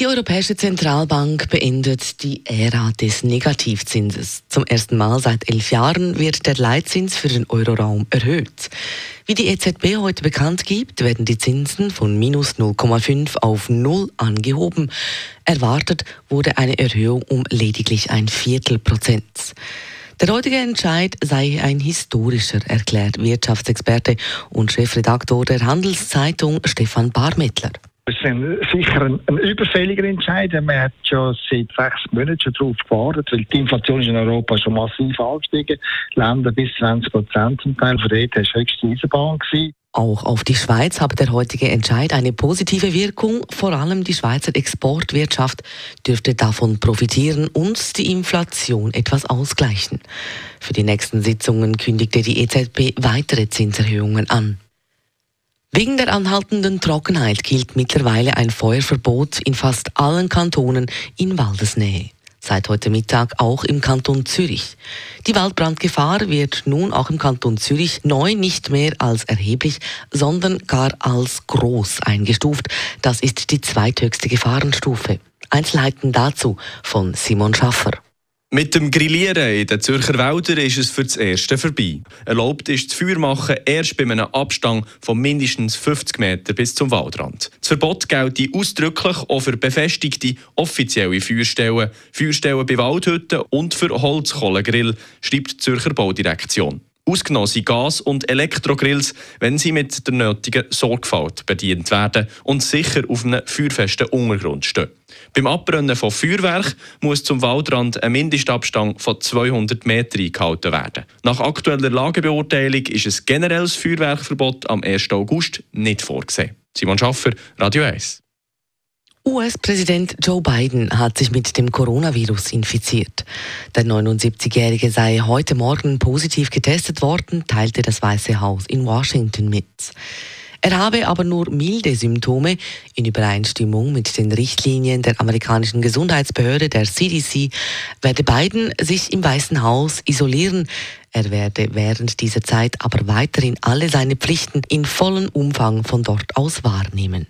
Die Europäische Zentralbank beendet die Ära des Negativzinses. Zum ersten Mal seit elf Jahren wird der Leitzins für den Euroraum erhöht. Wie die EZB heute bekannt gibt, werden die Zinsen von minus 0,5 auf 0 angehoben. Erwartet wurde eine Erhöhung um lediglich ein Viertel Prozent. Der heutige Entscheid sei ein historischer, erklärt Wirtschaftsexperte und Chefredaktor der Handelszeitung Stefan Barmettler. Es ist sicher ein, ein, überfälliger Entscheid. Man hat schon seit sechs Monaten schon darauf gewartet, weil die Inflation ist in Europa schon massiv angestiegen. Länder bis 20 Prozent zum Teil. Von dort war höchste Eisenbahn. Gewesen. Auch auf die Schweiz habe der heutige Entscheid eine positive Wirkung. Vor allem die Schweizer Exportwirtschaft dürfte davon profitieren und die Inflation etwas ausgleichen. Für die nächsten Sitzungen kündigte die EZB weitere Zinserhöhungen an. Wegen der anhaltenden Trockenheit gilt mittlerweile ein Feuerverbot in fast allen Kantonen in Waldesnähe. Seit heute Mittag auch im Kanton Zürich. Die Waldbrandgefahr wird nun auch im Kanton Zürich neu nicht mehr als erheblich, sondern gar als groß eingestuft. Das ist die zweithöchste Gefahrenstufe. Einzelheiten dazu von Simon Schaffer. Mit dem Grillieren in den Zürcher Wäldern ist es für das Erste vorbei. Erlaubt ist das Feuermachen erst bei einem Abstand von mindestens 50 Metern bis zum Waldrand. Das Verbot gilt ausdrücklich auch für befestigte offizielle Feuerstellen, Feuerstellen bei Waldhütten und für Holzkohlegrill, schreibt die Zürcher Baudirektion. Ausgenommen sind Gas- und Elektrogrills, wenn sie mit der nötigen Sorgfalt bedient werden und sicher auf einem feuerfesten Untergrund stehen. Beim Abbrennen von Feuerwerk muss zum Waldrand ein Mindestabstand von 200 Metern eingehalten werden. Nach aktueller Lagebeurteilung ist ein generelles Feuerwerkverbot am 1. August nicht vorgesehen. Simon Schaffer, Radio 1. US-Präsident Joe Biden hat sich mit dem Coronavirus infiziert. Der 79-Jährige sei heute Morgen positiv getestet worden, teilte das Weiße Haus in Washington mit. Er habe aber nur milde Symptome. In Übereinstimmung mit den Richtlinien der amerikanischen Gesundheitsbehörde, der CDC, werde Biden sich im Weißen Haus isolieren. Er werde während dieser Zeit aber weiterhin alle seine Pflichten in vollem Umfang von dort aus wahrnehmen.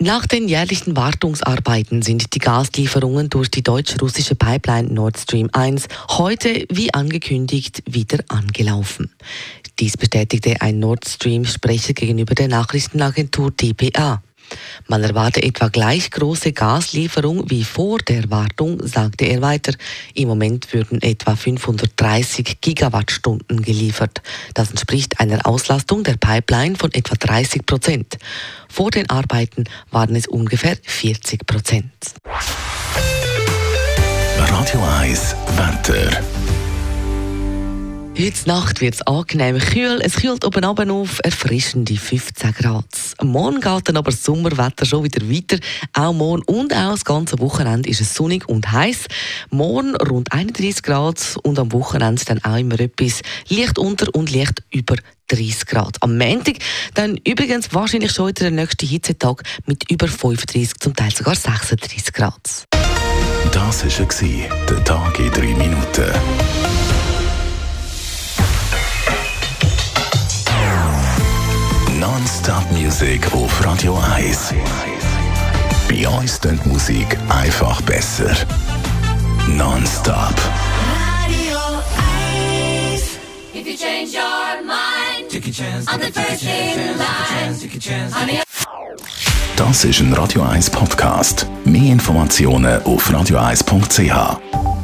Nach den jährlichen Wartungsarbeiten sind die Gaslieferungen durch die deutsch-russische Pipeline Nord Stream 1 heute, wie angekündigt, wieder angelaufen. Dies bestätigte ein Nord Stream-Sprecher gegenüber der Nachrichtenagentur dpa. Man erwarte etwa gleich große Gaslieferung wie vor der Wartung, sagte er weiter. Im Moment würden etwa 530 Gigawattstunden geliefert. Das entspricht einer Auslastung der Pipeline von etwa 30 Prozent. Vor den Arbeiten waren es ungefähr 40 Prozent. Radio 1 Wetter. Heute Nacht wird es angenehm kühl. Es kühlt oben runter auf erfrischende 15 Grad. Morgen geht dann aber das Sommerwetter schon wieder weiter. Auch morgen und auch das ganze Wochenende ist es sonnig und heiß. Morgen rund 31 Grad und am Wochenende dann auch immer etwas leicht unter und leicht über 30 Grad. Am Montag dann übrigens wahrscheinlich schon wieder der nächste Hitzetag mit über 35, zum Teil sogar 36 Grad. Das war der Tag in 3 Minuten. Non-Stop-Musik auf Radio 1. Bei uns klingt Musik einfach besser. Non-Stop. Radio 1. If you change your mind, take a chance, I'm the first in line. Honey, Das ist ein Radio 1 Podcast. Mehr Informationen auf radio1.ch.